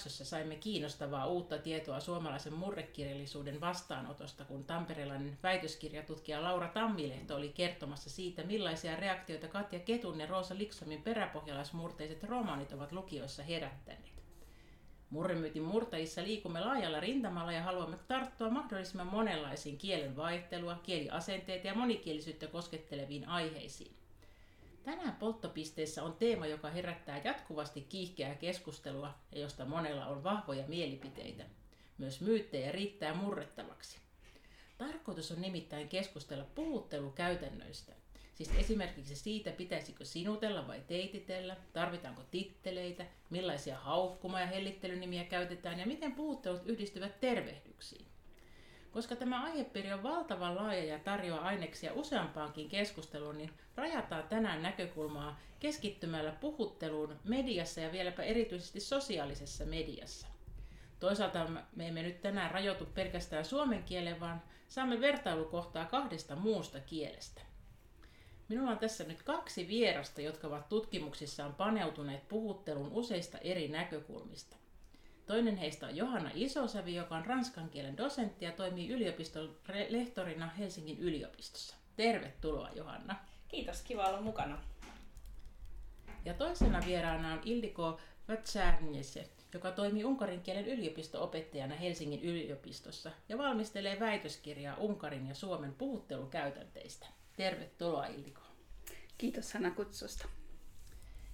jaksossa saimme kiinnostavaa uutta tietoa suomalaisen murrekirjallisuuden vastaanotosta, kun tamperelainen väitöskirjatutkija Laura Tammilehto oli kertomassa siitä, millaisia reaktioita Katja Ketun ja Roosa Liksomin peräpohjalaismurteiset romaanit ovat lukioissa herättäneet. Murremyytin murtajissa liikumme laajalla rintamalla ja haluamme tarttua mahdollisimman monenlaisiin kielen vaihtelua, kieliasenteita ja monikielisyyttä kosketteleviin aiheisiin. Tänään polttopisteessä on teema, joka herättää jatkuvasti kiihkeää keskustelua ja josta monella on vahvoja mielipiteitä. Myös myyttejä riittää murrettavaksi. Tarkoitus on nimittäin keskustella puhuttelukäytännöistä. Siis esimerkiksi siitä, pitäisikö sinutella vai teititellä, tarvitaanko titteleitä, millaisia haukkuma- ja hellittelynimiä käytetään ja miten puhuttelut yhdistyvät tervehdyksiin. Koska tämä aihepiiri on valtavan laaja ja tarjoaa aineksia useampaankin keskusteluun, niin rajataan tänään näkökulmaa keskittymällä puhutteluun mediassa ja vieläpä erityisesti sosiaalisessa mediassa. Toisaalta me emme nyt tänään rajoitu pelkästään suomen kieleen, vaan saamme vertailukohtaa kahdesta muusta kielestä. Minulla on tässä nyt kaksi vierasta, jotka ovat tutkimuksissaan paneutuneet puhutteluun useista eri näkökulmista. Toinen heistä on Johanna Isosävi, joka on ranskan kielen dosentti ja toimii yliopiston lehtorina Helsingin yliopistossa. Tervetuloa Johanna. Kiitos, kiva olla mukana. Ja toisena vieraana on Ildiko Vatsärnjese, joka toimii unkarin kielen yliopisto-opettajana Helsingin yliopistossa ja valmistelee väitöskirjaa Unkarin ja Suomen puhuttelukäytänteistä. Tervetuloa Ildiko. Kiitos Hanna kutsusta.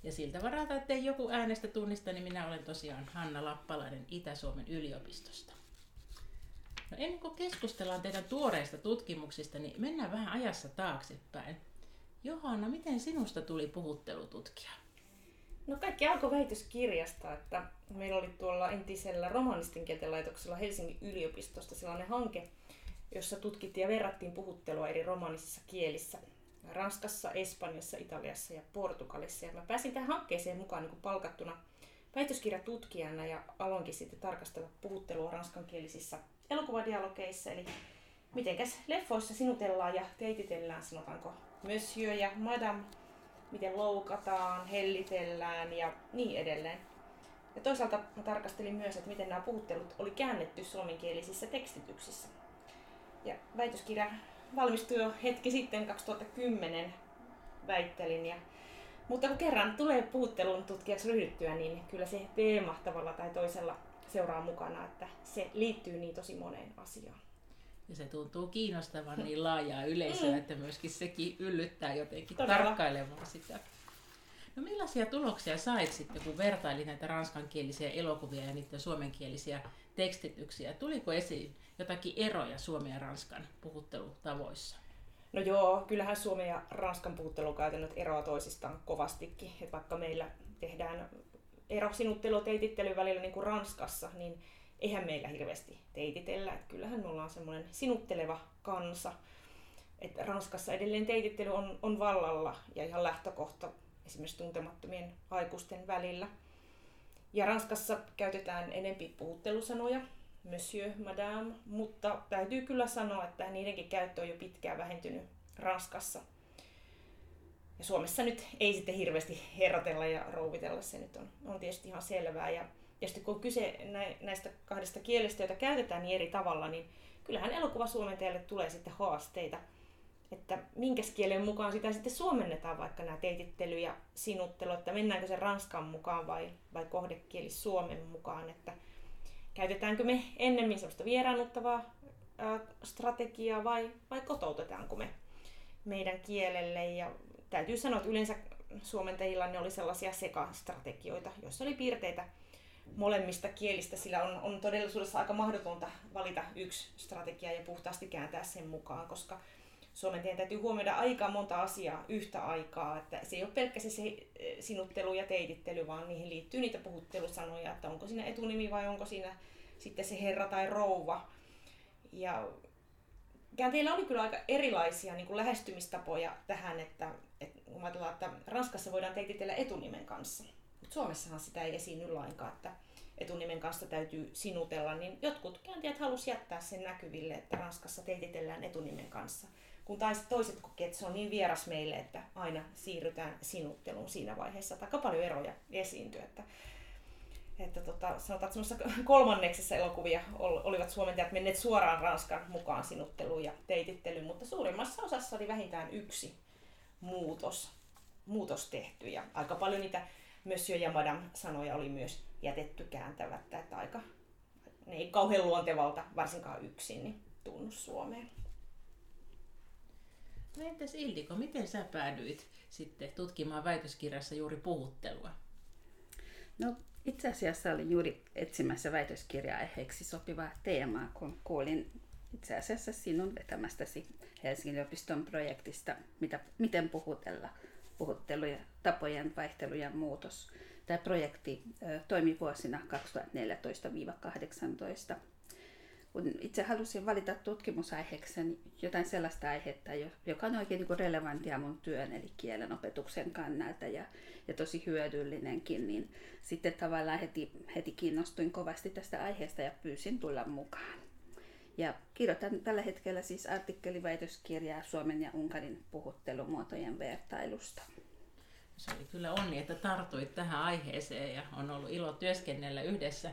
Ja siltä varalta, ettei joku äänestä tunnista, niin minä olen tosiaan Hanna Lappalainen Itä-Suomen yliopistosta. No ennen kuin keskustellaan teidän tuoreista tutkimuksista, niin mennään vähän ajassa taaksepäin. Johanna, miten sinusta tuli puhuttelututkija? No kaikki alkoi väitöskirjasta, että meillä oli tuolla entisellä romanistin laitoksella Helsingin yliopistosta sellainen hanke, jossa tutkittiin ja verrattiin puhuttelua eri romanisissa kielissä Ranskassa, Espanjassa, Italiassa ja Portugalissa. Ja mä pääsin tähän hankkeeseen mukaan niin palkattuna väitöskirjatutkijana ja aloinkin sitten tarkastella puhuttelua ranskankielisissä elokuvadialogeissa. Eli mitenkäs leffoissa sinutellaan ja teititellään, sanotaanko monsieur ja madame, miten loukataan, hellitellään ja niin edelleen. Ja toisaalta mä tarkastelin myös, että miten nämä puhuttelut oli käännetty suomenkielisissä tekstityksissä. Ja väitöskirja valmistui jo hetki sitten, 2010 väittelin. Ja, mutta kun kerran tulee puhuttelun tutkijaksi ryhdyttyä, niin kyllä se teema tavalla tai toisella seuraa mukana, että se liittyy niin tosi moneen asiaan. Ja se tuntuu kiinnostavan niin laajaa yleisöä, mm. että myöskin sekin yllyttää jotenkin Todella. tarkkailemaan sitä. No millaisia tuloksia sait sitten, kun vertailit näitä ranskankielisiä elokuvia ja niiden suomenkielisiä tekstityksiä? Tuliko esiin jotakin eroja suomen ja ranskan puhuttelutavoissa? No joo, kyllähän suomen ja ranskan puhuttelukäytännöt eroa toisistaan kovastikin. Et vaikka meillä tehdään ero sinuttelu teitittely välillä niin kuin Ranskassa, niin eihän meillä hirveästi teititellä. Et kyllähän me ollaan semmoinen sinutteleva kansa. Et Ranskassa edelleen teitittely on, on vallalla ja ihan lähtökohta esimerkiksi tuntemattomien aikuisten välillä. Ja Ranskassa käytetään enempi puhuttelusanoja, monsieur, madame, mutta täytyy kyllä sanoa, että niidenkin käyttö on jo pitkään vähentynyt Ranskassa. Ja Suomessa nyt ei sitten hirveästi herratella ja rouvitella, se nyt on, on tietysti ihan selvää. Ja tietysti kun on kyse näistä kahdesta kielestä, joita käytetään niin eri tavalla, niin kyllähän elokuvasuomentajalle tulee sitten haasteita – että minkä kielen mukaan sitä sitten suomennetaan vaikka nämä teitittely ja sinuttelu, että mennäänkö se ranskan mukaan vai, vai kohdekieli suomen mukaan. Että käytetäänkö me ennemmin sellaista vieraannuttavaa strategiaa vai, vai kotoutetaanko me meidän kielelle. Ja täytyy sanoa, että yleensä suomentajilla ne oli sellaisia sekastrategioita, joissa oli piirteitä molemmista kielistä, sillä on, on todellisuudessa aika mahdotonta valita yksi strategia ja puhtaasti kääntää sen mukaan, koska suomen täytyy huomioida aika monta asiaa yhtä aikaa. Että se ei ole pelkkä se, se sinuttelu ja teitittely, vaan niihin liittyy niitä puhuttelusanoja, että onko siinä etunimi vai onko siinä sitten se herra tai rouva. Ja käänteillä oli kyllä aika erilaisia niin kuin lähestymistapoja tähän, että, että kun ajatellaan, että Ranskassa voidaan teititellä etunimen kanssa. Mutta Suomessahan sitä ei esiinny lainkaan, että etunimen kanssa täytyy sinutella, niin jotkut kääntäjät halusivat jättää sen näkyville, että Ranskassa teititellään etunimen kanssa. Kun taas toiset kokevat, että se on niin vieras meille, että aina siirrytään sinutteluun siinä vaiheessa. Aika paljon eroja esiintyy. Että että tota, sanotaan, että kolmanneksessa elokuvia olivat suomentajat menneet suoraan Ranskan mukaan sinutteluun ja teitittelyyn, mutta suurimmassa osassa oli vähintään yksi muutos, muutos tehty ja aika paljon niitä Monsieur ja Madame sanoja oli myös jätetty kääntävättä, että aika, ne ei kauhean luontevalta, varsinkaan yksin, niin tunnu Suomeen. No entäs Ildiko, miten sä päädyit sitten tutkimaan väitöskirjassa juuri puhuttelua? No itse asiassa olin juuri etsimässä väitöskirja-aiheeksi sopivaa teemaa, kun kuulin itse asiassa sinun vetämästäsi Helsingin yliopiston projektista, mitä, miten puhutella, puhuttelu ja tapojen vaihtelu ja muutos. Tämä projekti toimi vuosina 2014-2018 kun itse halusin valita tutkimusaiheeksi jotain sellaista aihetta, joka on oikein niin relevanttia mun työn eli kielen opetuksen kannalta ja, ja tosi hyödyllinenkin, niin sitten tavallaan heti, heti kiinnostuin kovasti tästä aiheesta ja pyysin tulla mukaan. Ja kirjoitan tällä hetkellä siis artikkeliväitöskirjaa Suomen ja Unkarin puhuttelumuotojen vertailusta. Se oli kyllä onni, että tartuit tähän aiheeseen ja on ollut ilo työskennellä yhdessä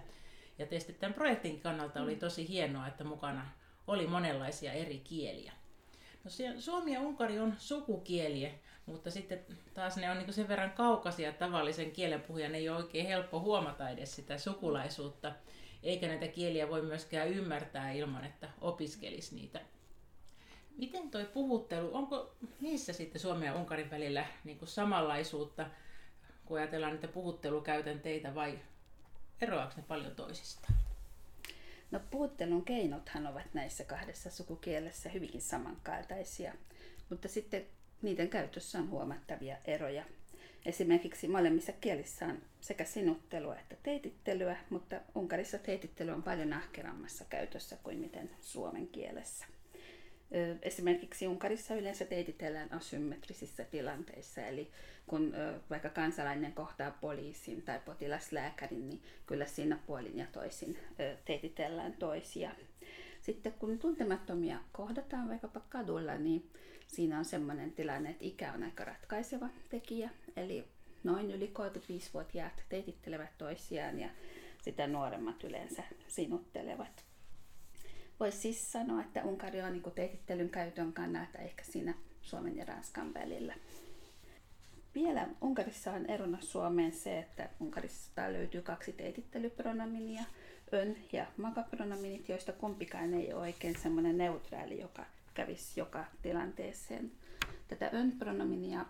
ja tietysti tämän projektin kannalta oli tosi hienoa, että mukana oli monenlaisia eri kieliä. No, Suomi ja Unkari on sukukieliä, mutta sitten taas ne on niin sen verran kaukaisia tavallisen kielenpuhujan, ei ole oikein helppo huomata edes sitä sukulaisuutta, eikä näitä kieliä voi myöskään ymmärtää ilman, että opiskelisi niitä. Miten tuo puhuttelu, onko niissä sitten Suomen ja Unkarin välillä niin samanlaisuutta, kun ajatellaan niitä puhuttelukäytänteitä, vai eroaako ne paljon toisistaan? No puhuttelun keinothan ovat näissä kahdessa sukukielessä hyvinkin samankaltaisia, mutta sitten niiden käytössä on huomattavia eroja. Esimerkiksi molemmissa kielissä on sekä sinuttelua että teitittelyä, mutta Unkarissa teitittely on paljon ahkerammassa käytössä kuin miten suomen kielessä. Esimerkiksi Unkarissa yleensä teititellään asymmetrisissä tilanteissa, eli kun vaikka kansalainen kohtaa poliisin tai potilaslääkärin, niin kyllä siinä puolin ja toisin teititellään toisia. Sitten kun tuntemattomia kohdataan vaikkapa kadulla, niin siinä on sellainen tilanne, että ikä on aika ratkaiseva tekijä, eli noin yli 35-vuotiaat teitittelevät toisiaan ja sitä nuoremmat yleensä sinuttelevat. Voisi siis sanoa, että Unkari on niin teitittelyn käytön kannalta ehkä siinä Suomen ja Ranskan välillä. Vielä Unkarissa on erona Suomeen se, että Unkarissa löytyy kaksi teitittelypronominia, ön ja magapronominit, joista kumpikaan ei ole oikein semmoinen neutraali, joka kävisi joka tilanteeseen. Tätä ön-pronominia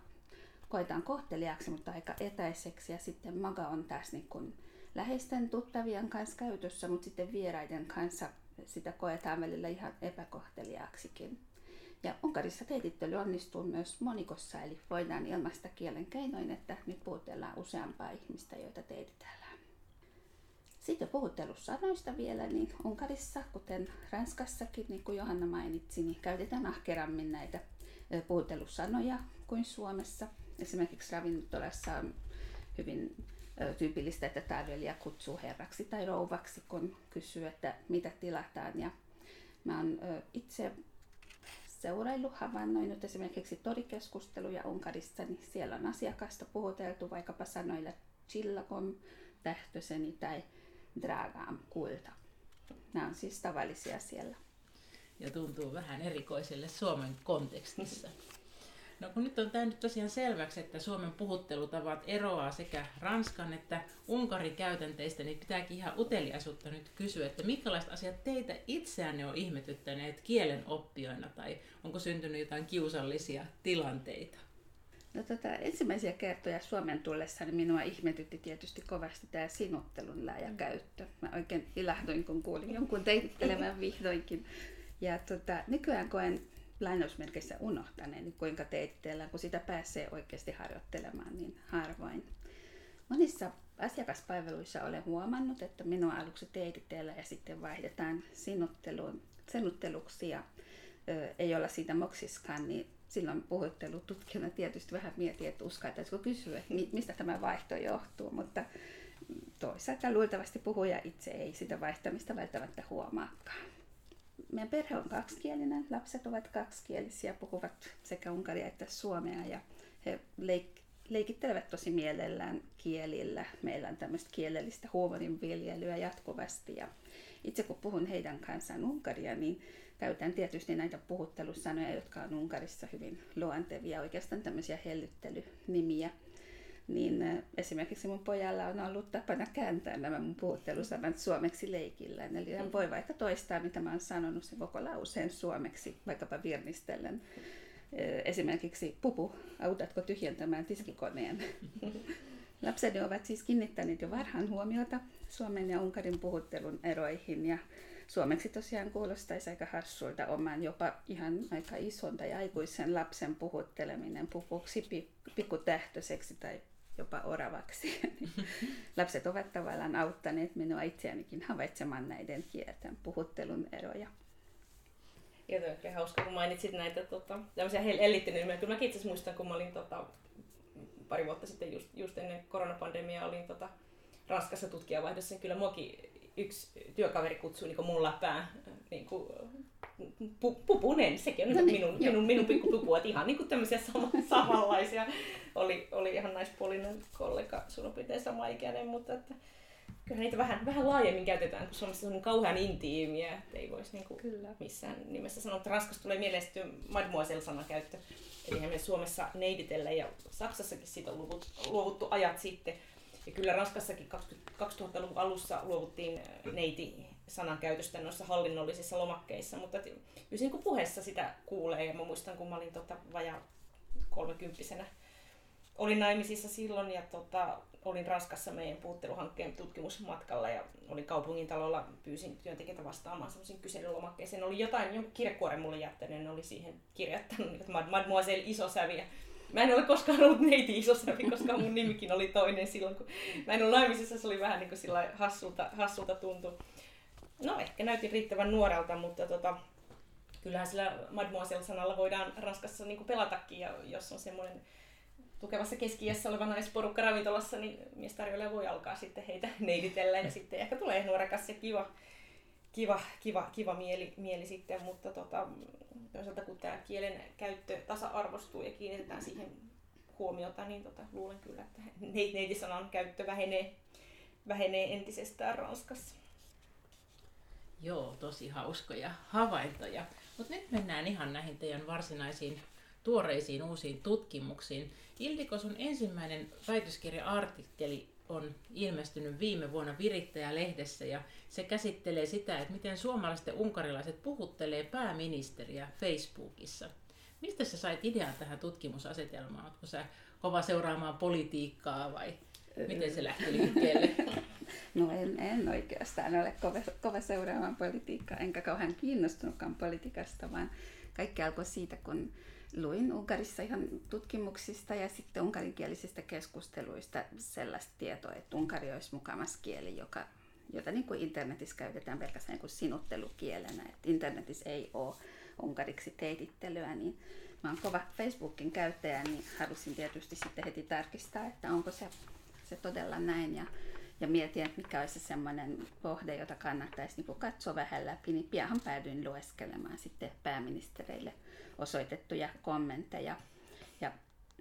koetaan kohteliaaksi, mutta aika etäiseksi, ja sitten maga on taas niin kuin läheisten tuttavien kanssa käytössä, mutta sitten vieraiden kanssa sitä koetaan välillä ihan epäkohteliaaksikin. Ja Unkarissa teitittely onnistuu myös monikossa, eli voidaan ilmaista kielen keinoin, että nyt puhutellaan useampaa ihmistä, joita teititellään. Sitten puhuttelussanoista vielä, niin Unkarissa, kuten Ranskassakin, niin kuin Johanna mainitsi, niin käytetään ahkerammin näitä puhuttelussanoja kuin Suomessa. Esimerkiksi ravintolassa on hyvin tyypillistä, että tarjoilija kutsuu herraksi tai rouvaksi, kun kysyy, että mitä tilataan. Ja mä oon itse seuraillut, havainnoinut esimerkiksi torikeskusteluja Unkarissa, niin siellä on asiakasta puhuteltu vaikkapa sanoilla chillakom, tähtöseni tai dragam, kulta. Nämä on siis tavallisia siellä. Ja tuntuu vähän erikoiselle Suomen kontekstissa. No kun nyt on käynyt tosiaan selväksi, että Suomen puhuttelutavat eroaa sekä Ranskan että Unkarin käytänteistä, niin pitääkin ihan uteliaisuutta nyt kysyä, että minkälaiset asiat teitä itseänne on ihmetyttäneet kielen oppijoina tai onko syntynyt jotain kiusallisia tilanteita? No tota, ensimmäisiä kertoja Suomen tullessa niin minua ihmetytti tietysti kovasti tämä sinuttelun laaja mm. käyttö. Mä oikein ilahduin, kun kuulin jonkun teittelevän vihdoinkin. Ja tota, nykyään koen lainausmerkeissä unohtaneen, niin kuinka teitteellään, kun sitä pääsee oikeasti harjoittelemaan niin harvoin. Monissa asiakaspalveluissa olen huomannut, että minua aluksi teititellään ja sitten vaihdetaan sinutteluksi ja ö, ei olla siitä moksiskaan, niin silloin puhuttelututkijana tietysti vähän mietin, että uskaltaisiko kysyä, mistä tämä vaihto johtuu, mutta toisaalta luultavasti puhuja itse ei sitä vaihtamista välttämättä huomaakaan. Meidän perhe on kaksikielinen, lapset ovat kaksikielisiä, puhuvat sekä unkaria että suomea ja he leik- leikittelevät tosi mielellään kielillä. Meillä on tämmöistä kielellistä huumorin viljelyä jatkuvasti ja itse kun puhun heidän kanssaan unkaria, niin käytän tietysti näitä puhuttelusanoja, jotka on Unkarissa hyvin luontevia, oikeastaan tämmöisiä hellyttelynimiä. Niin esimerkiksi mun pojalla on ollut tapana kääntää nämä mun puhuttelusanat suomeksi leikillä. Eli hän voi vaikka toistaa, mitä mä oon sanonut sen koko lauseen suomeksi, vaikkapa virnistellen. Esimerkiksi pupu, autatko tyhjentämään tiskikoneen? Lapseni ovat siis kiinnittäneet jo varhaan huomiota Suomen ja Unkarin puhuttelun eroihin ja suomeksi tosiaan kuulostaisi aika hassulta oman jopa ihan aika ison tai aikuisen lapsen puhutteleminen pupuksi pikkutähtöiseksi tai jopa oravaksi. Lapset ovat tavallaan auttaneet minua itseänikin havaitsemaan näiden kielten puhuttelun eroja. Ja toi oli hauska, kun mainitsit näitä tota, tämmöisiä hellittyneitä. Kyllä mäkin itse muistan, kun mä olin tota, pari vuotta sitten just, just ennen koronapandemiaa olin tota, Ranskassa tutkijavaihdossa, niin kyllä muakin yksi työkaveri kutsui niin mun läpää niin kuin, pu, pupunen, sekin on no niin, minun, minun, minun pikkupupu, että ihan niin kuin tämmöisiä sama, samanlaisia. Oli, oli ihan naispuolinen kollega, suurin piirtein sama ikäinen, mutta että, kyllä niitä vähän, vähän laajemmin käytetään, kun Suomessa on kauhean intiimiä, että ei voisi niin kyllä. missään nimessä sanoa, että raskas tulee mieleen sitten mademoiselle käyttö. Eli me Suomessa neiditellä ja Saksassakin siitä on luovuttu ajat sitten. Ja kyllä Ranskassakin 2000-luvun alussa luovuttiin äh, neiti sanan käytöstä noissa hallinnollisissa lomakkeissa, mutta kyllä niin kuin puheessa sitä kuulee. Ja mä muistan, kun mä olin tota, vajaa kolmekymppisenä, olin naimisissa silloin ja tota, olin Ranskassa meidän puhutteluhankkeen tutkimusmatkalla ja olin kaupungin talolla, pyysin työntekijöitä vastaamaan semmoisiin kyselylomakkeeseen. Oli jotain, jonkun kirjekuoren mulle jättänyt, ne oli siihen kirjoittanut, että Mademoiselle iso sävi. Mä en ole koskaan ollut neiti isosävi, koska mun nimikin oli toinen silloin, kun mä en ollut naimisissa, se oli vähän niin kuin sillä hassulta, hassulta tuntu. No ehkä näytin riittävän nuorelta, mutta tota, kyllähän sillä Mademoiselle-sanalla voidaan Ranskassa niin pelatakin, ja jos on semmoinen tukevassa keski oleva naisporukka ravintolassa, niin miestarjoilija voi alkaa sitten heitä neiditellä ja sitten ehkä tulee nuorekas ja kiva, kiva, kiva, kiva mieli, mieli sitten, mutta tota, toisaalta kun tämä kielen käyttö tasa-arvostuu ja kiinnitetään siihen huomiota, niin tota, luulen kyllä, että neitisanan käyttö vähenee, vähenee entisestään Ranskassa. Joo, tosi hauskoja havaintoja. Mutta nyt mennään ihan näihin teidän varsinaisiin tuoreisiin uusiin tutkimuksiin. Ildikos on ensimmäinen väitöskirja-artikkeli on ilmestynyt viime vuonna Virittäjä-lehdessä ja se käsittelee sitä, että miten suomalaiset ja unkarilaiset puhuttelee pääministeriä Facebookissa. Mistä sä sait idean tähän tutkimusasetelmaan? Oletko sä kova seuraamaan politiikkaa vai miten se lähti liikkeelle? No en, en oikeastaan ole kova, kova seuraamaan politiikkaa, enkä kauhean kiinnostunutkaan politiikasta, vaan kaikki alkoi siitä, kun luin Unkarissa ihan tutkimuksista ja sitten unkarinkielisistä keskusteluista sellaista tietoa, että unkari olisi mukamas kieli, joka, jota niin kuin internetissä käytetään pelkästään niin kuin sinuttelukielenä. Että internetissä ei ole unkariksi teitittelyä, niin mä oon kova Facebookin käyttäjä, niin halusin tietysti sitten heti tarkistaa, että onko se, se todella näin. Ja, ja mietin, että mikä olisi semmoinen kohde, jota kannattaisi niin katsoa vähän läpi, niin pianhan päädyin lueskelemaan sitten pääministereille osoitettuja kommentteja. Ja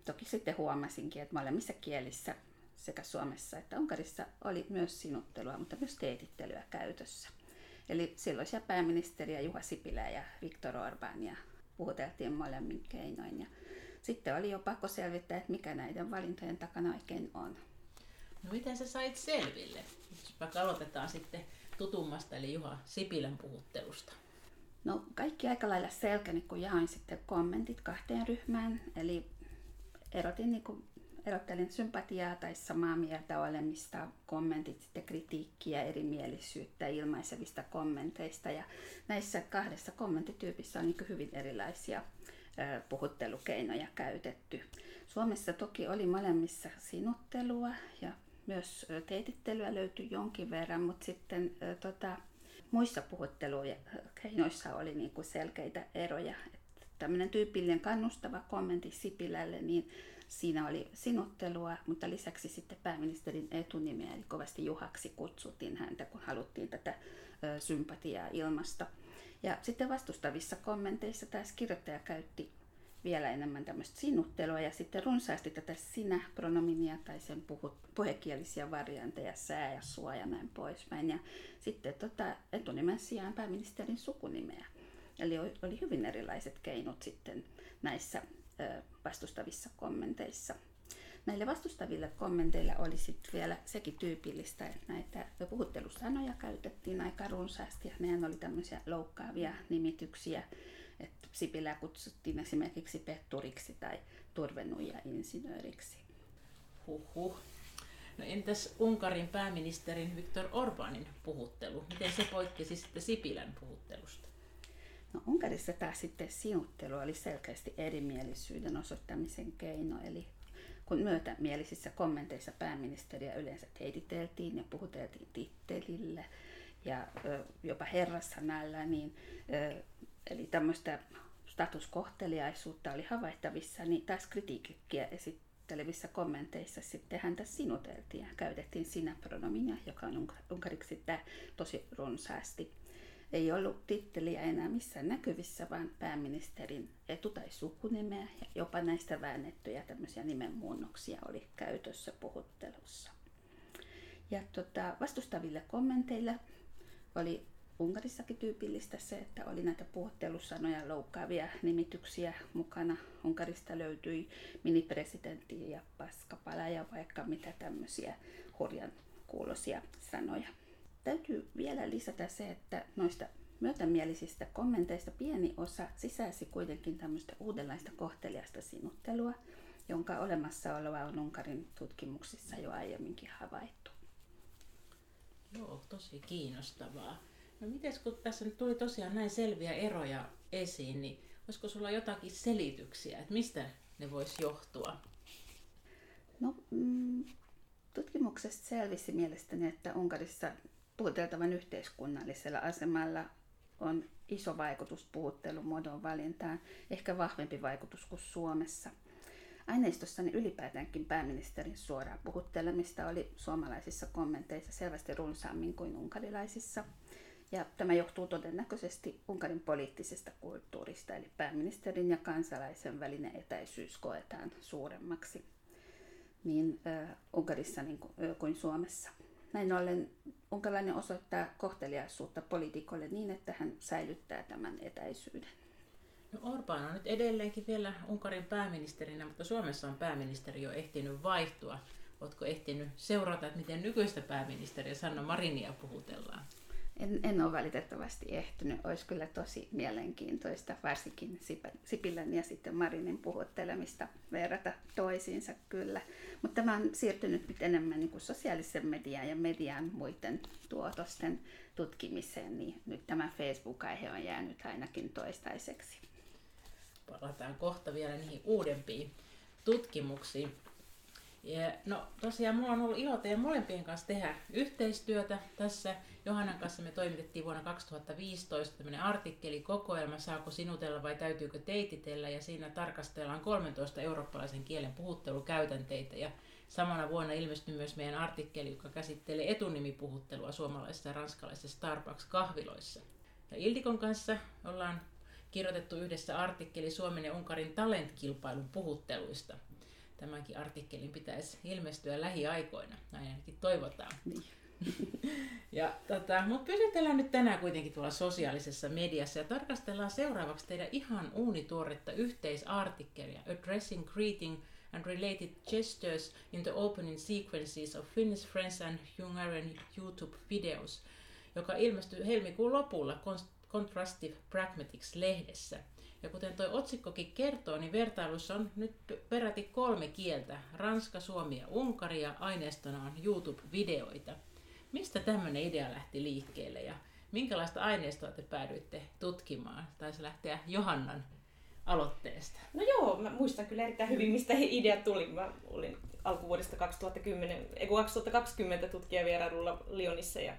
toki sitten huomasinkin, että molemmissa kielissä sekä Suomessa että Unkarissa oli myös sinuttelua, mutta myös teetittelyä käytössä. Eli silloisia pääministeriä Juha Sipilä ja Viktor Orban ja puhuteltiin molemmin keinoin. Ja sitten oli jo pakko selvittää, että mikä näiden valintojen takana oikein on. No miten sä sait selville? Vaikka aloitetaan sitten tutummasta, eli Juha Sipilän puhuttelusta. No kaikki aika lailla selkäni, kun jaoin sitten kommentit kahteen ryhmään. Eli erotin niin kuin, erottelin sympatiaa tai samaa mieltä olemista, kommentit, sitten kritiikkiä, erimielisyyttä ilmaisevista kommenteista. Ja näissä kahdessa kommenttityypissä on niin hyvin erilaisia puhuttelukeinoja käytetty. Suomessa toki oli molemmissa sinuttelua ja myös teitittelyä löytyi jonkin verran, mutta sitten tota, muissa puhuttelukeinoissa oli niin kuin selkeitä eroja. Tämmöinen tyypillinen kannustava kommentti Sipilälle, niin siinä oli sinuttelua, mutta lisäksi sitten pääministerin etunimeä, eli kovasti Juhaksi kutsuttiin häntä, kun haluttiin tätä sympatiaa ilmasta. Ja sitten vastustavissa kommenteissa taas kirjoittaja käytti vielä enemmän tämmöistä sinuttelua ja sitten runsaasti tätä sinä-pronominia tai sen puhut, puhekielisiä varianteja, sää ja suo ja näin poispäin. Ja sitten tota, etunimen sijaan pääministerin sukunimeä. Eli oli hyvin erilaiset keinot sitten näissä vastustavissa kommenteissa. Näille vastustaville kommenteille oli sitten vielä sekin tyypillistä, että näitä puhuttelusanoja käytettiin aika runsaasti ja nehän oli tämmöisiä loukkaavia nimityksiä että Sipilää kutsuttiin esimerkiksi petturiksi tai turvenuija-insinööriksi. Huhhuh. No entäs Unkarin pääministerin Viktor Orbanin puhuttelu? Miten se poikkesi sitten Sipilän puhuttelusta? No Unkarissa taas sitten sinuttelu oli selkeästi erimielisyyden osoittamisen keino, eli kun myötämielisissä kommenteissa pääministeriä yleensä teititeltiin ja puhuteltiin tittelillä ja jopa herrassanalla, niin eli tämmöistä statuskohteliaisuutta oli havaittavissa, niin taas kritiikkiä esittelevissä kommenteissa sitten häntä sinuteltiin ja käytettiin sinä-pronominia, joka on unkariksi tämä tosi runsaasti. Ei ollut titteliä enää missään näkyvissä, vaan pääministerin etu- tai sukunimeä ja jopa näistä väännettyjä tämmöisiä nimenmuunnoksia oli käytössä puhuttelussa. Ja tota, vastustaville kommenteille oli Unkarissakin tyypillistä se, että oli näitä puhuttelusanoja loukkaavia nimityksiä mukana. Unkarista löytyi minipresidentti ja paskapala ja vaikka mitä tämmöisiä hurjan kuulosia sanoja. Täytyy vielä lisätä se, että noista myötämielisistä kommenteista pieni osa sisäisi kuitenkin tämmöistä uudenlaista kohteliasta sinuttelua, jonka olemassaoloa on Unkarin tutkimuksissa jo aiemminkin havaittu. Joo, tosi kiinnostavaa. No miten kun tässä nyt tuli tosiaan näin selviä eroja esiin, niin olisiko sulla jotakin selityksiä, että mistä ne voisi johtua? No, mm, tutkimuksesta selvisi mielestäni, että Unkarissa puhuteltavan yhteiskunnallisella asemalla on iso vaikutus puhuttelumuodon valintaan, ehkä vahvempi vaikutus kuin Suomessa. Aineistossani ylipäätäänkin pääministerin suoraa puhuttelemista oli suomalaisissa kommenteissa selvästi runsaammin kuin unkarilaisissa – ja tämä johtuu todennäköisesti Unkarin poliittisesta kulttuurista, eli pääministerin ja kansalaisen välinen etäisyys koetaan suuremmaksi niin äh, Unkarissa niin kuin, äh, kuin Suomessa. Näin ollen unkalainen osoittaa kohteliaisuutta poliitikolle niin, että hän säilyttää tämän etäisyyden. No Orban on nyt edelleenkin vielä Unkarin pääministerinä, mutta Suomessa on pääministeri jo ehtinyt vaihtua. Oletko ehtinyt seurata, että miten nykyistä pääministeriä Sanna Marinia puhutellaan? En, en ole valitettavasti ehtynyt. Olisi kyllä tosi mielenkiintoista, varsinkin Sipilän ja sitten Marinin puhuttelemista verrata toisiinsa kyllä. Mutta tämä on siirtynyt nyt enemmän niin kuin sosiaalisen median ja median muiden tuotosten tutkimiseen, niin nyt tämä Facebook-aihe on jäänyt ainakin toistaiseksi. Palataan kohta vielä niihin uudempiin tutkimuksiin. Ja, no tosiaan mulla on ollut ilo teidän molempien kanssa tehdä yhteistyötä tässä. Johannan kanssa me toimitettiin vuonna 2015 tämmöinen artikkeli kokoelma Saako sinutella vai täytyykö teititellä ja siinä tarkastellaan 13 eurooppalaisen kielen puhuttelukäytänteitä ja samana vuonna ilmestyi myös meidän artikkeli, joka käsittelee etunimipuhuttelua suomalaisissa ja ranskalaisissa Starbucks-kahviloissa. Ja Ildikon kanssa ollaan kirjoitettu yhdessä artikkeli Suomen ja Unkarin talentkilpailun puhutteluista – tämänkin artikkelin pitäisi ilmestyä lähiaikoina, näin ainakin toivotaan. Niin. ja, tota, mutta pysytellään nyt tänään kuitenkin tuolla sosiaalisessa mediassa ja tarkastellaan seuraavaksi teidän ihan uunituoretta yhteisartikkelia Addressing Greeting and Related Gestures in the Opening Sequences of Finnish Friends and Hungarian YouTube Videos, joka ilmestyi helmikuun lopulla Contrastive Pragmatics-lehdessä. Ja kuten tuo otsikkokin kertoo, niin vertailussa on nyt peräti kolme kieltä, Ranska, Suomi ja Unkari, ja aineistona on YouTube-videoita. Mistä tämmöinen idea lähti liikkeelle ja minkälaista aineistoa te päädyitte tutkimaan? Taisi lähteä Johannan aloitteesta. No joo, mä muistan kyllä erittäin hyvin, mistä idea tuli. Mä olin alkuvuodesta 2010, 2020 tutkijavierailulla Lyonissa ja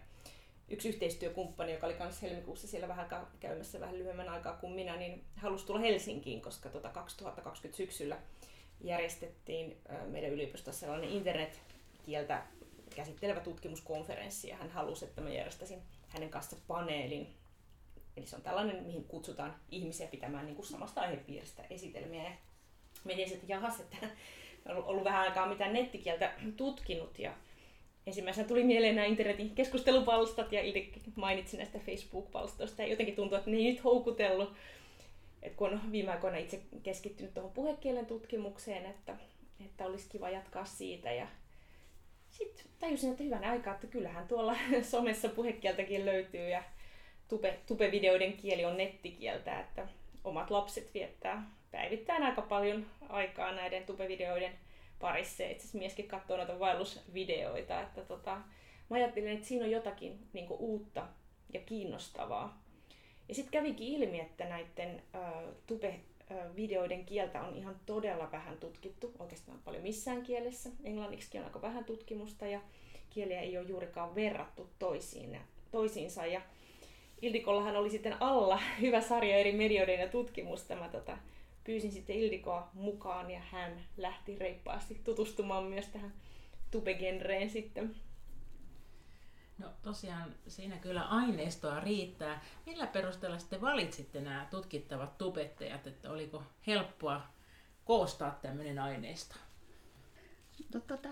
yksi yhteistyökumppani, joka oli kanssa helmikuussa siellä vähän käymässä vähän lyhyemmän aikaa kuin minä, niin halusi tulla Helsinkiin, koska tota 2020 syksyllä järjestettiin meidän yliopistossa sellainen internetkieltä käsittelevä tutkimuskonferenssi ja hän halusi, että mä järjestäisin hänen kanssa paneelin. Eli se on tällainen, mihin kutsutaan ihmisiä pitämään niin kuin samasta aihepiiristä esitelmiä. Ja mietin, että jahas, että on ollut vähän aikaa mitään nettikieltä tutkinut ja ensimmäisenä tuli mieleen nämä internetin keskustelupalstat ja itse mainitsin näistä Facebook-palstoista ja jotenkin tuntuu, että ne ei nyt houkutellut. Et kun on viime aikoina itse keskittynyt tuohon puhekielen tutkimukseen, että, että olisi kiva jatkaa siitä ja sitten tajusin, että hyvän aikaa, että kyllähän tuolla somessa puhekieltäkin löytyy ja tube, tubevideoiden kieli on nettikieltä, että omat lapset viettää päivittäin aika paljon aikaa näiden tubevideoiden parissa. Itse asiassa mieskin katsoo noita vaellusvideoita, että tota, mä ajattelin, että siinä on jotakin niin uutta ja kiinnostavaa. Ja sitten kävikin ilmi, että näiden uh, tube videoiden kieltä on ihan todella vähän tutkittu, oikeastaan paljon missään kielessä. Englanniksi on aika vähän tutkimusta ja kieliä ei ole juurikaan verrattu toisiin, toisiinsa. Ja Ildikollahan oli sitten alla hyvä sarja eri medioiden ja tutkimusta. Mä tota, pyysin sitten Ildikoa mukaan ja hän lähti reippaasti tutustumaan myös tähän tubegenreen sitten. No tosiaan siinä kyllä aineistoa riittää. Millä perusteella sitten valitsitte nämä tutkittavat tubettajat, että oliko helppoa koostaa tämmöinen aineisto? No tota,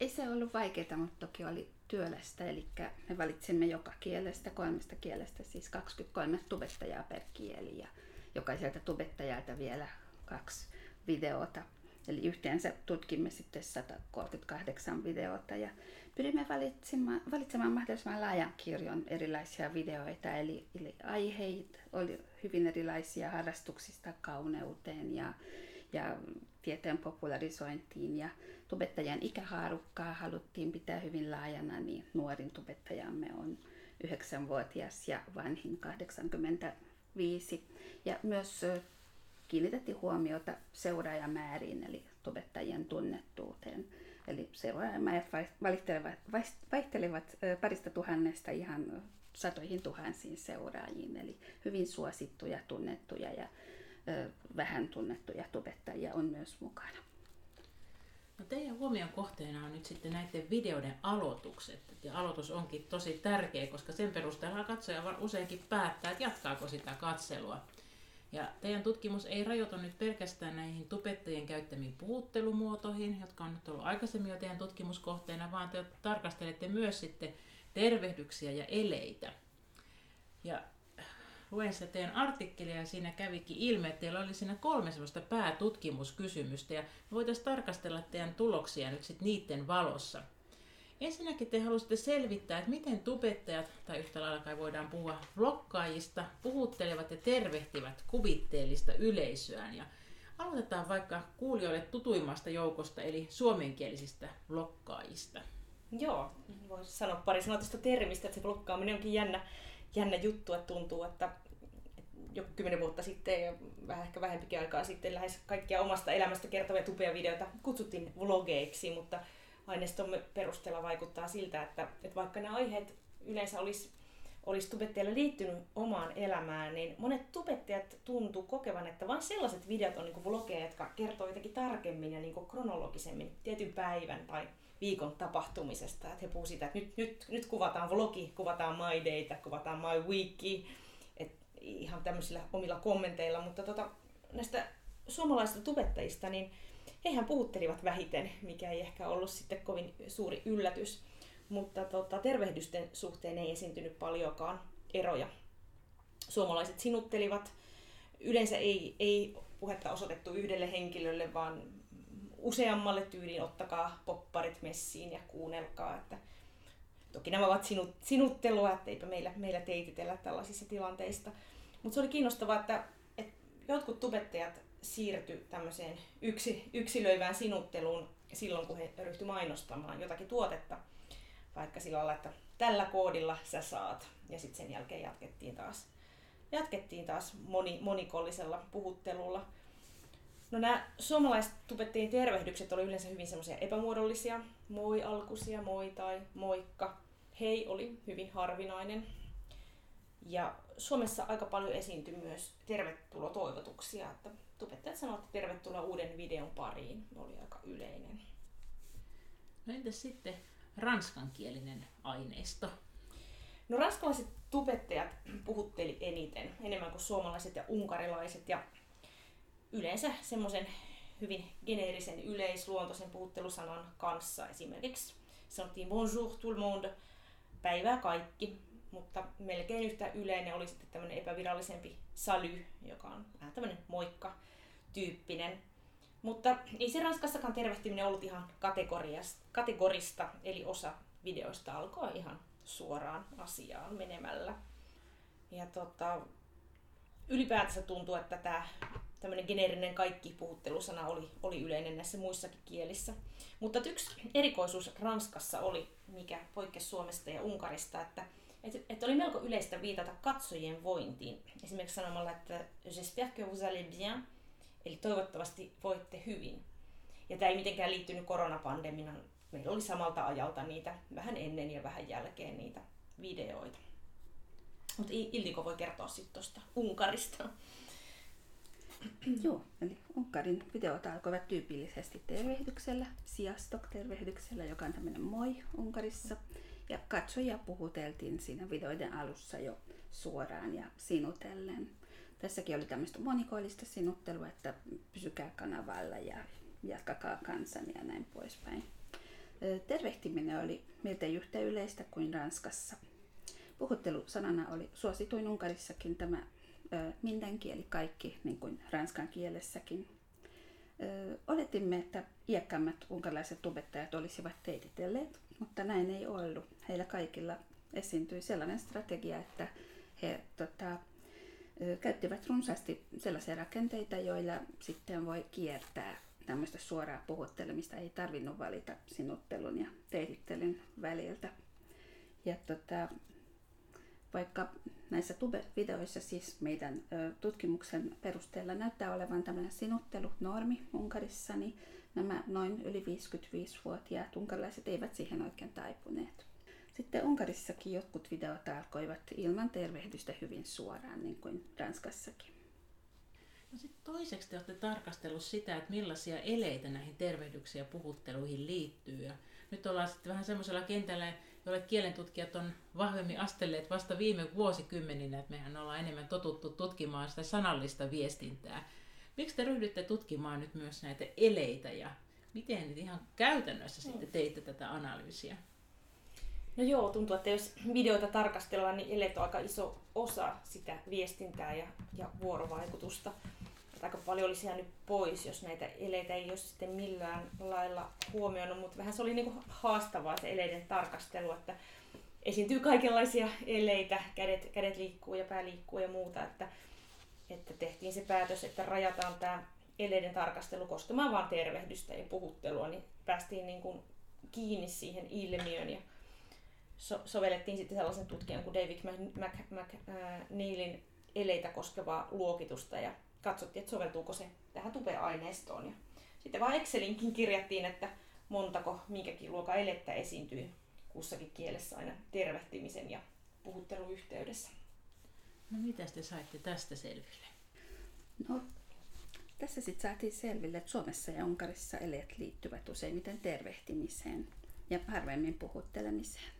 ei se ollut vaikeaa, mutta toki oli työlästä, eli me valitsimme joka kielestä, kolmesta kielestä, siis 23 tubettajaa per kieli ja jokaiselta tubettajalta vielä kaksi videota. Eli yhteensä tutkimme sitten 138 videota ja pyrimme valitsemaan, valitsemaan mahdollisimman laajan kirjon erilaisia videoita, eli, eli aiheet oli hyvin erilaisia harrastuksista kauneuteen ja, ja tieteen popularisointiin ja tubettajan ikähaarukkaa haluttiin pitää hyvin laajana, niin nuorin tubettajamme on 9-vuotias ja vanhin 85. Ja myös kiinnitettiin huomiota seuraajamääriin, eli tubettajien tunnettuuteen. Eli seuraajamäärät vaihtelevat, vaihtelevat parista tuhannesta ihan satoihin tuhansiin seuraajiin, eli hyvin suosittuja, tunnettuja ja vähän tunnettuja tubettajia on myös mukana. No teidän huomion kohteena on nyt sitten näiden videoiden aloitukset. Ja aloitus onkin tosi tärkeä, koska sen perusteella katsoja useinkin päättää, että jatkaako sitä katselua. Ja teidän tutkimus ei rajoitu nyt pelkästään näihin tubettajien käyttämiin puhuttelumuotoihin, jotka on nyt ollut aikaisemmin jo teidän tutkimuskohteena, vaan te tarkastelette myös sitten tervehdyksiä ja eleitä. Ja luen sitä teidän artikkelia ja siinä kävikin ilme, että teillä oli siinä kolme sellaista päätutkimuskysymystä ja voitaisiin tarkastella teidän tuloksia nyt sitten niiden valossa. Ensinnäkin te halusitte selvittää, että miten tubettajat, tai yhtä lailla kai voidaan puhua vlogkaajista, puhuttelevat ja tervehtivät kuvitteellista yleisöään. Ja aloitetaan vaikka kuulijoille tutuimmasta joukosta, eli suomenkielisistä vlogkaajista. Joo, voisi sanoa pari sanaa tästä termistä, että se vlogkaaminen onkin jännä, jännä juttu, että tuntuu, että joku kymmenen vuotta sitten ja vähän ehkä vähempikin aikaa sitten lähes kaikkia omasta elämästä kertovia tupea videoita kutsuttiin vlogeiksi, mutta aineistomme perusteella vaikuttaa siltä, että, että vaikka nämä aiheet yleensä olisi, olisi tubettajalle liittynyt omaan elämään, niin monet tubettajat tuntuu kokevan, että vain sellaiset videot on niin vlogeja, jotka kertoo jotenkin tarkemmin ja niin kronologisemmin tietyn päivän tai viikon tapahtumisesta. Että he puhuvat siitä, että nyt, nyt, nyt kuvataan vlogi, kuvataan my dayta, kuvataan my weeki, ihan tämmöisillä omilla kommenteilla, mutta tota, näistä suomalaisista tubettajista, niin hehän puhuttelivat vähiten, mikä ei ehkä ollut sitten kovin suuri yllätys. mutta tota, tervehdysten suhteen ei esiintynyt paljonkaan eroja. Suomalaiset sinuttelivat. Yleensä ei, ei puhetta osoitettu yhdelle henkilölle, vaan useammalle tyyliin ottakaa popparit messiin ja kuunnelkaa. Että toki nämä ovat sinut, sinuttelua, että eipä meillä, meillä teititellä tällaisissa tilanteista. Mutta se oli kiinnostavaa, että, että jotkut tubettajat siirtyi tämmöiseen yksi, yksilöivään sinutteluun silloin, kun he ryhtyivät mainostamaan jotakin tuotetta. Vaikka sillä lailla, että tällä koodilla sä saat. Ja sitten sen jälkeen jatkettiin taas, jatkettiin taas moni, monikollisella puhuttelulla. No nämä suomalaiset tubettajien tervehdykset oli yleensä hyvin semmoisia epämuodollisia. Moi alkusia, moi tai moikka. Hei oli hyvin harvinainen. Ja Suomessa aika paljon esiintyi myös tervetulotoivotuksia, että tubettajat sanoivat, että tervetuloa uuden videon pariin. Oli aika yleinen. No entäs sitten ranskankielinen aineisto? No ranskalaiset tubettajat puhutteli eniten, enemmän kuin suomalaiset ja unkarilaiset. Ja yleensä semmoisen hyvin geneerisen yleisluontoisen puhuttelusanan kanssa. Esimerkiksi sanottiin bonjour tout le monde, päivää kaikki, mutta melkein yhtä yleinen oli sitten tämmöinen epävirallisempi saly, joka on vähän tämmöinen moikka tyyppinen. Mutta ei se Ranskassakaan tervehtiminen ollut ihan kategorista, eli osa videoista alkoi ihan suoraan asiaan menemällä. Ja tota, ylipäätänsä tuntuu, että tämä tämmöinen geneerinen kaikki puhuttelusana oli, oli yleinen näissä muissakin kielissä. Mutta yksi erikoisuus Ranskassa oli, mikä poikkesi Suomesta ja Unkarista, että, että, että oli melko yleistä viitata katsojien vointiin. Esimerkiksi sanomalla, että j'espère que vous allez bien, eli toivottavasti voitte hyvin. Ja tämä ei mitenkään liittynyt koronapandeminan. Meillä oli samalta ajalta niitä vähän ennen ja vähän jälkeen niitä videoita. Mutta Ildiko voi kertoa sitten tuosta Unkarista. Joo, eli Unkarin videot alkoivat tyypillisesti tervehdyksellä, siastok-tervehdyksellä, joka on tämmöinen moi Unkarissa. Ja katsojia puhuteltiin siinä videoiden alussa jo suoraan ja sinutellen. Tässäkin oli tämmöistä monikoillista sinuttelua, että pysykää kanavalla ja jatkakaa kansan ja näin poispäin. Tervehtiminen oli miltei yhtä yleistä kuin Ranskassa. Puhuttelu sanana oli suosituin Unkarissakin tämä minden kieli kaikki, niin kuin ranskan kielessäkin. Oletimme, että iäkkämmät unkarilaiset tubettajat olisivat teititelleet, mutta näin ei ollut. Heillä kaikilla esiintyi sellainen strategia, että he tota, käyttivät runsaasti sellaisia rakenteita, joilla sitten voi kiertää tämmöistä suoraa puhuttelemista. Ei tarvinnut valita sinuttelun ja teitittelyn väliltä. Ja tota, vaikka näissä tube-videoissa siis meidän tutkimuksen perusteella näyttää olevan tämmöinen sinuttelunormi Unkarissa, niin nämä noin yli 55-vuotiaat unkarilaiset eivät siihen oikein taipuneet. Sitten Unkarissakin jotkut videot alkoivat ilman tervehdystä hyvin suoraan, niin kuin Ranskassakin. No sitten toiseksi te olette tarkastellut sitä, että millaisia eleitä näihin tervehdyksiin ja puhutteluihin liittyy. Ja nyt ollaan sitten vähän semmoisella kentällä, jolle kielentutkijat on vahvemmin astelleet vasta viime vuosikymmeninä, että mehän ollaan enemmän totuttu tutkimaan sitä sanallista viestintää. Miksi te ryhdytte tutkimaan nyt myös näitä eleitä ja miten ihan käytännössä mm. sitten teitte tätä analyysiä? No joo, tuntuu, että jos videoita tarkastellaan, niin eleet on aika iso osa sitä viestintää ja, ja vuorovaikutusta aika paljon olisi jäänyt pois, jos näitä eleitä ei olisi sitten millään lailla huomioinut, mutta vähän se oli niin kuin haastavaa se eleiden tarkastelu, että esiintyy kaikenlaisia eleitä, kädet, kädet liikkuu ja pää liikkuu ja muuta, että, että tehtiin se päätös, että rajataan tämä eleiden tarkastelu koskemaan vain tervehdystä ja puhuttelua, niin päästiin niin kuin kiinni siihen ilmiön ja so- sovellettiin sitten sellaisen tutkijan kuin David McNeilin eleitä koskevaa luokitusta ja katsottiin, että soveltuuko se tähän tube-aineistoon. Ja sitten vaan Excelinkin kirjattiin, että montako minkäkin luokan elettä esiintyy kussakin kielessä aina tervehtimisen ja puhutteluyhteydessä. No mitä te saitte tästä selville? No, tässä sitten saatiin selville, että Suomessa ja Unkarissa eleet liittyvät useimmiten tervehtimiseen ja harvemmin puhuttelemiseen.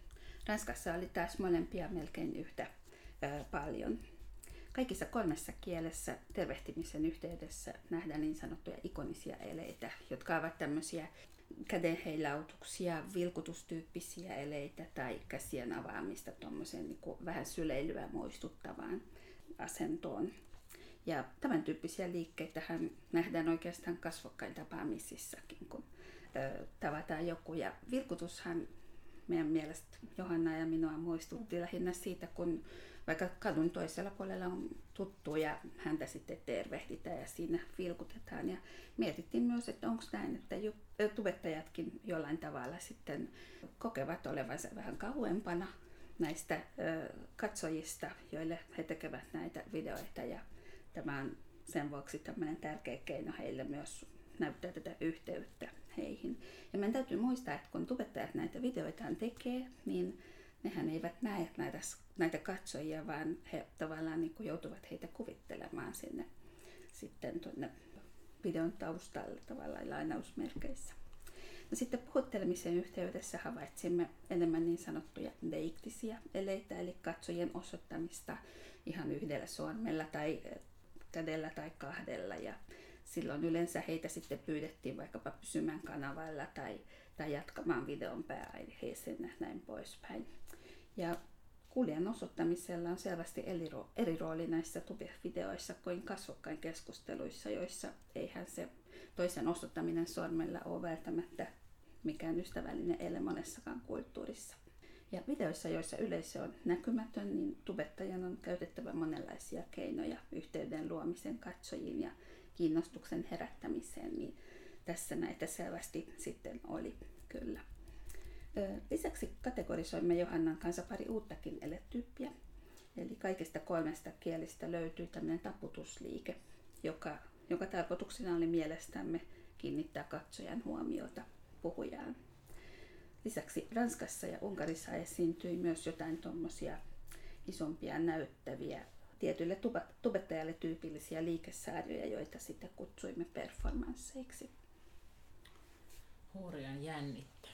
Ranskassa oli taas molempia melkein yhtä ö, paljon. Kaikissa kolmessa kielessä tervehtimisen yhteydessä nähdään niin sanottuja ikonisia eleitä, jotka ovat tämmöisiä kädenheilautuksia, vilkutustyyppisiä eleitä tai käsien avaamista tuommoiseen niin vähän syleilyä muistuttavaan asentoon. Ja tämän tyyppisiä liikkeitä nähdään oikeastaan kasvokkain tapaamisissakin, kun ö, tavataan joku. Ja vilkutushan meidän mielestä Johanna ja minua muistutti lähinnä siitä, kun vaikka kadun toisella puolella on tuttu ja häntä sitten tervehditään ja siinä vilkutetaan. Ja mietittiin myös, että onko näin, että tubettajatkin jollain tavalla sitten kokevat olevansa vähän kauempana näistä katsojista, joille he tekevät näitä videoita. Ja tämä on sen vuoksi tämmöinen tärkeä keino heille myös näyttää tätä yhteyttä heihin. Ja meidän täytyy muistaa, että kun tubettajat näitä videoitaan tekee, niin nehän eivät näe näitä, näitä katsojia, vaan he tavallaan niin kuin joutuvat heitä kuvittelemaan sinne sitten tuonne videon taustalle tavallaan lainausmerkeissä. No sitten puhuttelemisen yhteydessä havaitsimme enemmän niin sanottuja deiktisiä eleitä, eli katsojien osoittamista ihan yhdellä sormella tai kädellä tai kahdella. Ja silloin yleensä heitä sitten pyydettiin vaikkapa pysymään kanavalla tai, tai jatkamaan videon pääaiheeseen ja näin poispäin. Ja kuljen osoittamisella on selvästi eri, rooli näissä videoissa kuin kasvokkain keskusteluissa, joissa eihän se toisen osoittaminen sormella ole välttämättä mikään ystävällinen ele monessakaan kulttuurissa. Ja videoissa, joissa yleisö on näkymätön, niin tubettajan on käytettävä monenlaisia keinoja yhteyden luomisen katsojiin ja kiinnostuksen herättämiseen, niin tässä näitä selvästi sitten oli kyllä. Lisäksi kategorisoimme Johannan kanssa pari uuttakin eletyyppiä. Eli kaikista kolmesta kielistä löytyy tämmöinen taputusliike, joka, joka tarkoituksena oli mielestämme kiinnittää katsojan huomiota puhujaan. Lisäksi Ranskassa ja Unkarissa esiintyi myös jotain tuommoisia isompia näyttäviä tietyille tubettajalle tyypillisiä liikesäädöjä, joita sitten kutsuimme performansseiksi. Hurjan jännittävää.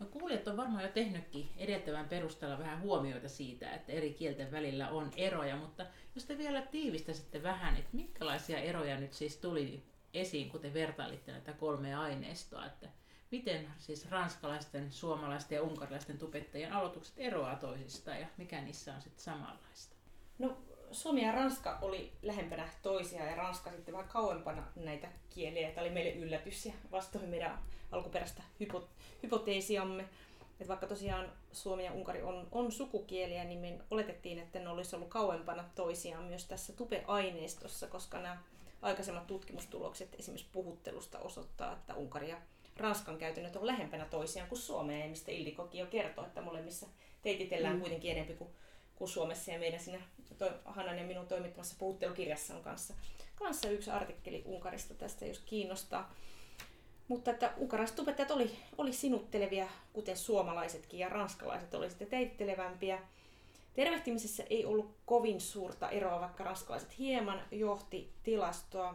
No kuulijat on varmaan jo tehnytkin edeltävän perusteella vähän huomioita siitä, että eri kielten välillä on eroja, mutta jos te vielä tiivistäisitte vähän, että minkälaisia eroja nyt siis tuli esiin, kun te vertailitte näitä kolmea aineistoa, että miten siis ranskalaisten, suomalaisten ja unkarilaisten tubettajien aloitukset eroaa toisistaan ja mikä niissä on sitten samanlaista? No Suomi ja Ranska oli lähempänä toisiaan ja Ranska sitten vähän kauempana näitä kieliä. Tämä oli meille yllätys ja vastoin meidän alkuperäistä hypo, hypoteesiamme. Että vaikka tosiaan Suomi ja Unkari on, on sukukieliä, niin me oletettiin, että ne olisi ollut kauempana toisiaan myös tässä tupe-aineistossa, koska nämä aikaisemmat tutkimustulokset esimerkiksi puhuttelusta osoittaa, että Unkari ja Ranskan käytännöt on lähempänä toisiaan kuin Suomea, mistä Ildikokin jo kertoo, että molemmissa teititellään mm. kuitenkin enemmän kuin kuin Suomessa ja meidän siinä toi, Hannan ja minun toimittamassa puhuttelukirjassa on kanssa, kanssa yksi artikkeli Unkarista tästä, jos kiinnostaa. Mutta että unkaraiset opettajat oli, oli sinuttelevia, kuten suomalaisetkin, ja ranskalaiset oli sitten teittelevämpiä. Tervehtimisessä ei ollut kovin suurta eroa, vaikka ranskalaiset hieman johti tilastoa.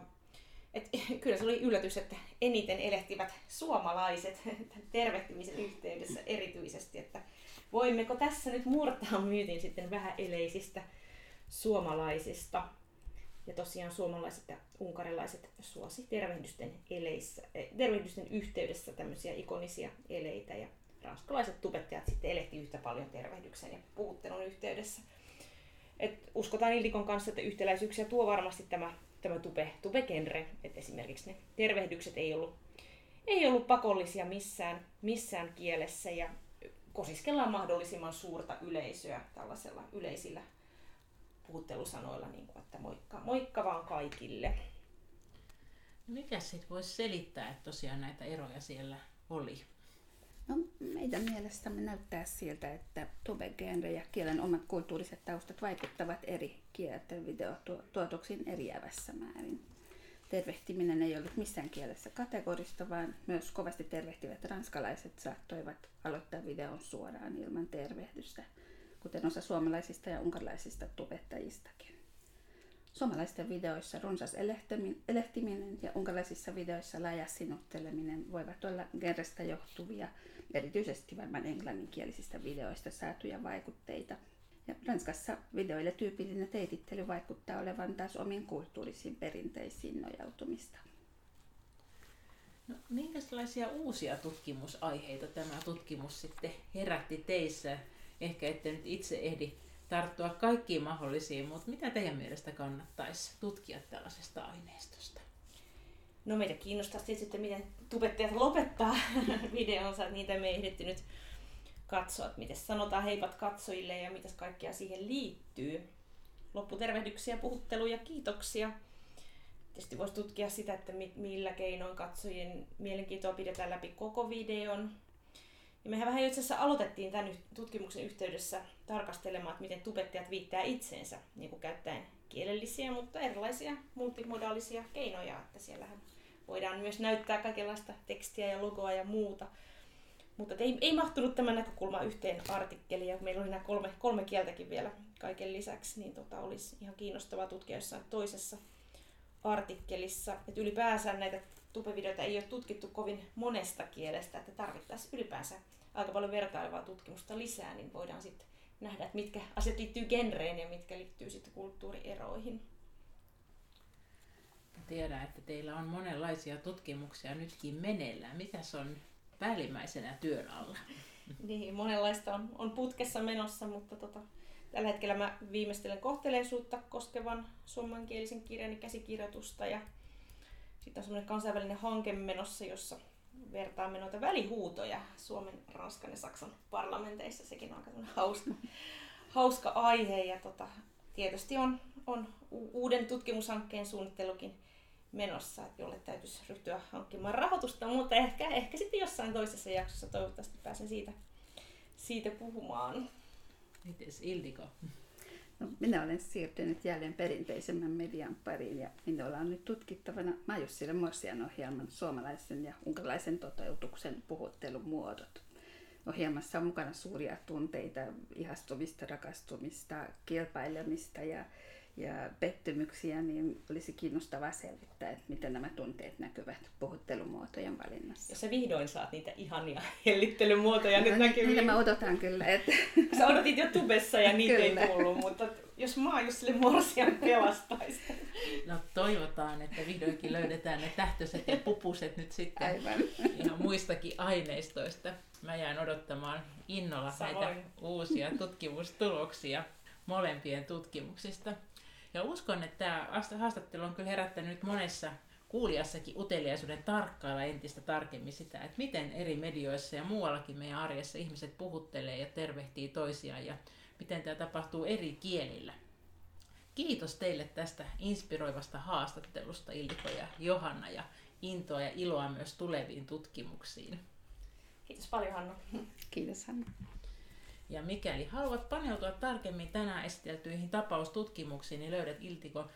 Et, kyllä se oli yllätys, että eniten elehtivät suomalaiset tervehtimisen yhteydessä erityisesti, että voimmeko tässä nyt murtaa myytin sitten vähän eleisistä suomalaisista. Ja tosiaan suomalaiset ja unkarilaiset suosi tervehdysten, eleissä, eh, tervehdysten yhteydessä tämmöisiä ikonisia eleitä ja ranskalaiset tubettajat sitten elehti yhtä paljon tervehdyksen ja puhuttelun yhteydessä. Et uskotaan Ildikon kanssa, että yhtäläisyyksiä tuo varmasti tämä, tämä tube, tube-genre, että esimerkiksi ne tervehdykset ei ollut, ei ollut pakollisia missään, missään kielessä ja kosiskellaan mahdollisimman suurta yleisöä tällaisella yleisillä puhuttelusanoilla, niin kuin, että moikka, moikka vaan kaikille. No mikä sitten voisi selittää, että tosiaan näitä eroja siellä oli? No, meidän mielestämme näyttää siltä, että tube-genre ja kielen omat kulttuuriset taustat vaikuttavat eri kielten videotuotoksiin eriävässä määrin tervehtiminen ei ollut missään kielessä kategorista, vaan myös kovasti tervehtivät ranskalaiset saattoivat aloittaa videon suoraan ilman tervehdystä, kuten osa suomalaisista ja unkarilaisista tubettajistakin. Suomalaisten videoissa runsas elehtiminen ja unkarilaisissa videoissa laaja sinutteleminen voivat olla genrestä johtuvia, erityisesti varmaan englanninkielisistä videoista saatuja vaikutteita – ja Ranskassa videoille tyypillinen teitittely vaikuttaa olevan taas omiin kulttuurisiin perinteisiin nojautumista. No, minkälaisia uusia tutkimusaiheita tämä tutkimus sitten herätti teissä? Ehkä ette nyt itse ehdi tarttua kaikkiin mahdollisiin, mutta mitä teidän mielestä kannattaisi tutkia tällaisesta aineistosta? No meitä kiinnostaa sitten, miten tubettajat lopettaa videonsa, että niitä me ei ehditty nyt katsoa, että miten sanotaan heipat katsojille ja mitä kaikkea siihen liittyy. Lopputervehdyksiä, puhutteluja, kiitoksia. Tietysti voisi tutkia sitä, että millä keinoin katsojien mielenkiintoa pidetään läpi koko videon. Ja mehän vähän itse asiassa aloitettiin tämän tutkimuksen yhteydessä tarkastelemaan, että miten tubettajat viittää itseensä, niin kuin käyttäen kielellisiä, mutta erilaisia multimodaalisia keinoja, että siellähän voidaan myös näyttää kaikenlaista tekstiä ja logoa ja muuta. Mutta ei, ei mahtunut tämä näkökulma yhteen artikkeliin, ja meillä oli nämä kolme, kolme kieltäkin vielä kaiken lisäksi, niin tota, olisi ihan kiinnostavaa tutkia jossain toisessa artikkelissa. Että ylipäänsä näitä tupevideoita ei ole tutkittu kovin monesta kielestä, että tarvittaisiin ylipäänsä aika paljon vertailevaa tutkimusta lisää, niin voidaan sitten nähdä, että mitkä asiat liittyy genreen ja mitkä liittyy sitten kulttuurieroihin. Tiedän, että teillä on monenlaisia tutkimuksia nytkin meneillään. Mitä on päällimmäisenä työn alla? Niin, monenlaista on, on putkessa menossa, mutta tota, tällä hetkellä mä viimeistelen kohteleisuutta koskevan suomenkielisen kirjan käsikirjoitusta ja sitten on semmoinen kansainvälinen hanke menossa, jossa vertaamme noita välihuutoja Suomen, Ranskan ja Saksan parlamenteissa. Sekin on aika hauska, hauska aihe ja tota, tietysti on, on uuden tutkimushankkeen suunnittelukin menossa, jolle täytyisi ryhtyä hankkimaan rahoitusta, mutta ehkä, ehkä sitten jossain toisessa jaksossa toivottavasti pääsen siitä, siitä puhumaan. Mites Ildiko? No, minä olen siirtynyt jälleen perinteisemmän median pariin ja minulla on nyt tutkittavana Majussille Morsian ohjelman suomalaisen ja unkarilaisen toteutuksen puhuttelumuodot. Ohjelmassa on mukana suuria tunteita, ihastumista, rakastumista, kilpailemista ja ja pettymyksiä, niin olisi kiinnostavaa selvittää, että miten nämä tunteet näkyvät puhuttelumuotojen valinnassa. Jos sä vihdoin saat niitä ihania hellittelymuotoja no, nyt näkyviin. Niitä mä odotan kyllä. Että... Sä odotit jo tubessa ja niitä kyllä. ei tullut, mutta jos mä just sille morsian pelastaisi. No toivotaan, että vihdoinkin löydetään ne tähtöiset ja pupuset nyt sitten Aivan. ihan muistakin aineistoista. Mä jään odottamaan innolla Samoin. näitä uusia tutkimustuloksia molempien tutkimuksista. Ja uskon, että tämä haastattelu on kyllä herättänyt monessa kuulijassakin uteliaisuuden tarkkailla entistä tarkemmin sitä, että miten eri medioissa ja muuallakin meidän arjessa ihmiset puhuttelee ja tervehtii toisiaan ja miten tämä tapahtuu eri kielillä. Kiitos teille tästä inspiroivasta haastattelusta Illiko ja Johanna ja intoa ja iloa myös tuleviin tutkimuksiin. Kiitos paljon Hanna. Kiitos Hanna. Ja mikäli haluat paneutua tarkemmin tänään esiteltyihin tapaustutkimuksiin, niin löydät Iltiko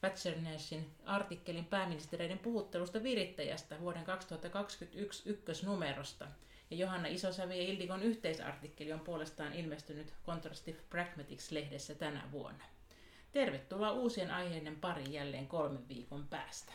Patchernessin artikkelin pääministereiden puhuttelusta virittäjästä vuoden 2021 ykkösnumerosta. Ja Johanna Isosavi ja Ildikon yhteisartikkeli on puolestaan ilmestynyt Contrastive Pragmatics-lehdessä tänä vuonna. Tervetuloa uusien aiheiden pariin jälleen kolmen viikon päästä.